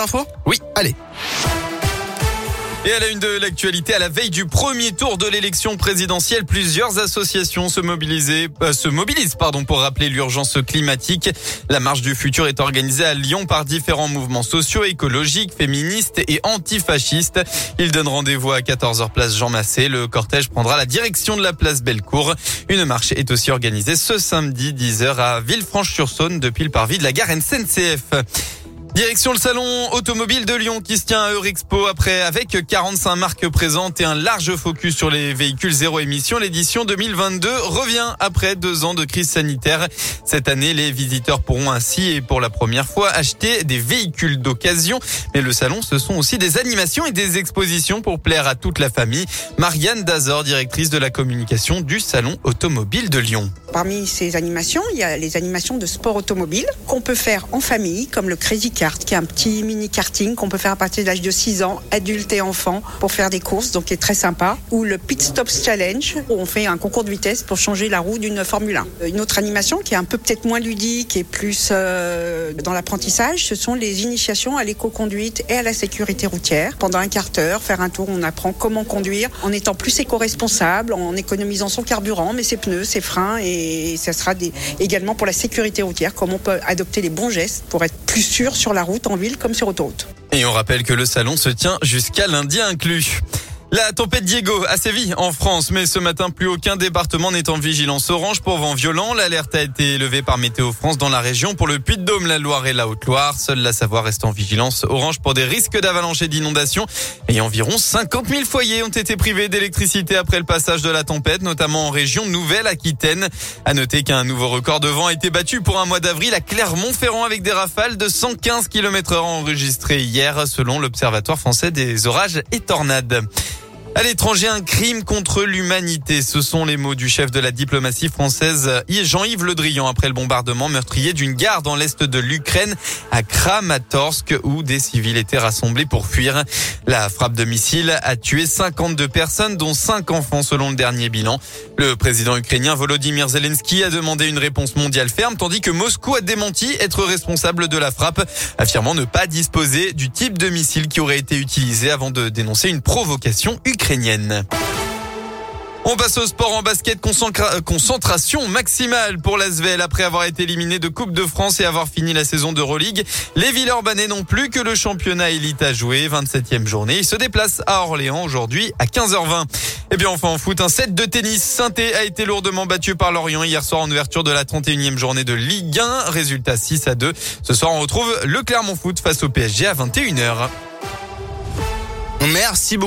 Info Oui, allez. Et à la une de l'actualité, à la veille du premier tour de l'élection présidentielle, plusieurs associations se, euh, se mobilisent pardon, pour rappeler l'urgence climatique. La marche du futur est organisée à Lyon par différents mouvements sociaux, écologiques, féministes et antifascistes. Ils donnent rendez-vous à 14h place Jean Massé. Le cortège prendra la direction de la place Bellecour. Une marche est aussi organisée ce samedi 10h à Villefranche-sur-Saône depuis le parvis de la gare SNCF. Direction le salon automobile de Lyon qui se tient à Eurexpo après avec 45 marques présentes et un large focus sur les véhicules zéro émission. L'édition 2022 revient après deux ans de crise sanitaire. Cette année, les visiteurs pourront ainsi et pour la première fois acheter des véhicules d'occasion. Mais le salon, ce sont aussi des animations et des expositions pour plaire à toute la famille. Marianne Dazor, directrice de la communication du salon automobile de Lyon. Parmi ces animations, il y a les animations de sport automobile qu'on peut faire en famille, comme le Crazy Qui est un petit mini karting qu'on peut faire à partir de l'âge de 6 ans, adultes et enfants, pour faire des courses, donc qui est très sympa. Ou le Pit Stops Challenge, où on fait un concours de vitesse pour changer la roue d'une Formule 1. Une autre animation qui est un peu peut-être moins ludique et plus euh, dans l'apprentissage, ce sont les initiations à l'éco-conduite et à la sécurité routière. Pendant un quart d'heure, faire un tour, on apprend comment conduire en étant plus éco-responsable, en économisant son carburant, mais ses pneus, ses freins et et ça sera également pour la sécurité routière, comment on peut adopter les bons gestes pour être sûr sur la route en ville comme sur autoroute. Et on rappelle que le salon se tient jusqu'à lundi inclus. La tempête Diego a sévi en France, mais ce matin, plus aucun département n'est en vigilance orange pour vent violent. L'alerte a été élevée par Météo France dans la région pour le Puy-de-Dôme, la Loire et la Haute-Loire. Seule la Savoie reste en vigilance orange pour des risques d'avalanche et d'inondation. Et environ 50 000 foyers ont été privés d'électricité après le passage de la tempête, notamment en région Nouvelle-Aquitaine. À noter qu'un nouveau record de vent a été battu pour un mois d'avril à Clermont-Ferrand avec des rafales de 115 km heure enregistrées hier, selon l'Observatoire français des orages et tornades. À l'étranger, un crime contre l'humanité. Ce sont les mots du chef de la diplomatie française, Jean-Yves Le Drian, après le bombardement meurtrier d'une gare dans l'est de l'Ukraine, à Kramatorsk, où des civils étaient rassemblés pour fuir. La frappe de missile a tué 52 personnes, dont 5 enfants, selon le dernier bilan. Le président ukrainien Volodymyr Zelensky a demandé une réponse mondiale ferme, tandis que Moscou a démenti être responsable de la frappe, affirmant ne pas disposer du type de missile qui aurait été utilisé avant de dénoncer une provocation ukrainienne. On passe au sport en basket, concentration maximale pour l'Asvel après avoir été éliminé de Coupe de France et avoir fini la saison d'Euroleague. Les Villeurbanais n'ont plus que le championnat élite à jouer, 27e journée. Ils se déplacent à Orléans aujourd'hui à 15h20. Et bien enfin en foot, un set de tennis. saint a été lourdement battu par Lorient hier soir en ouverture de la 31e journée de Ligue 1. Résultat 6 à 2. Ce soir on retrouve le Clermont Foot face au PSG à 21h. Merci beaucoup.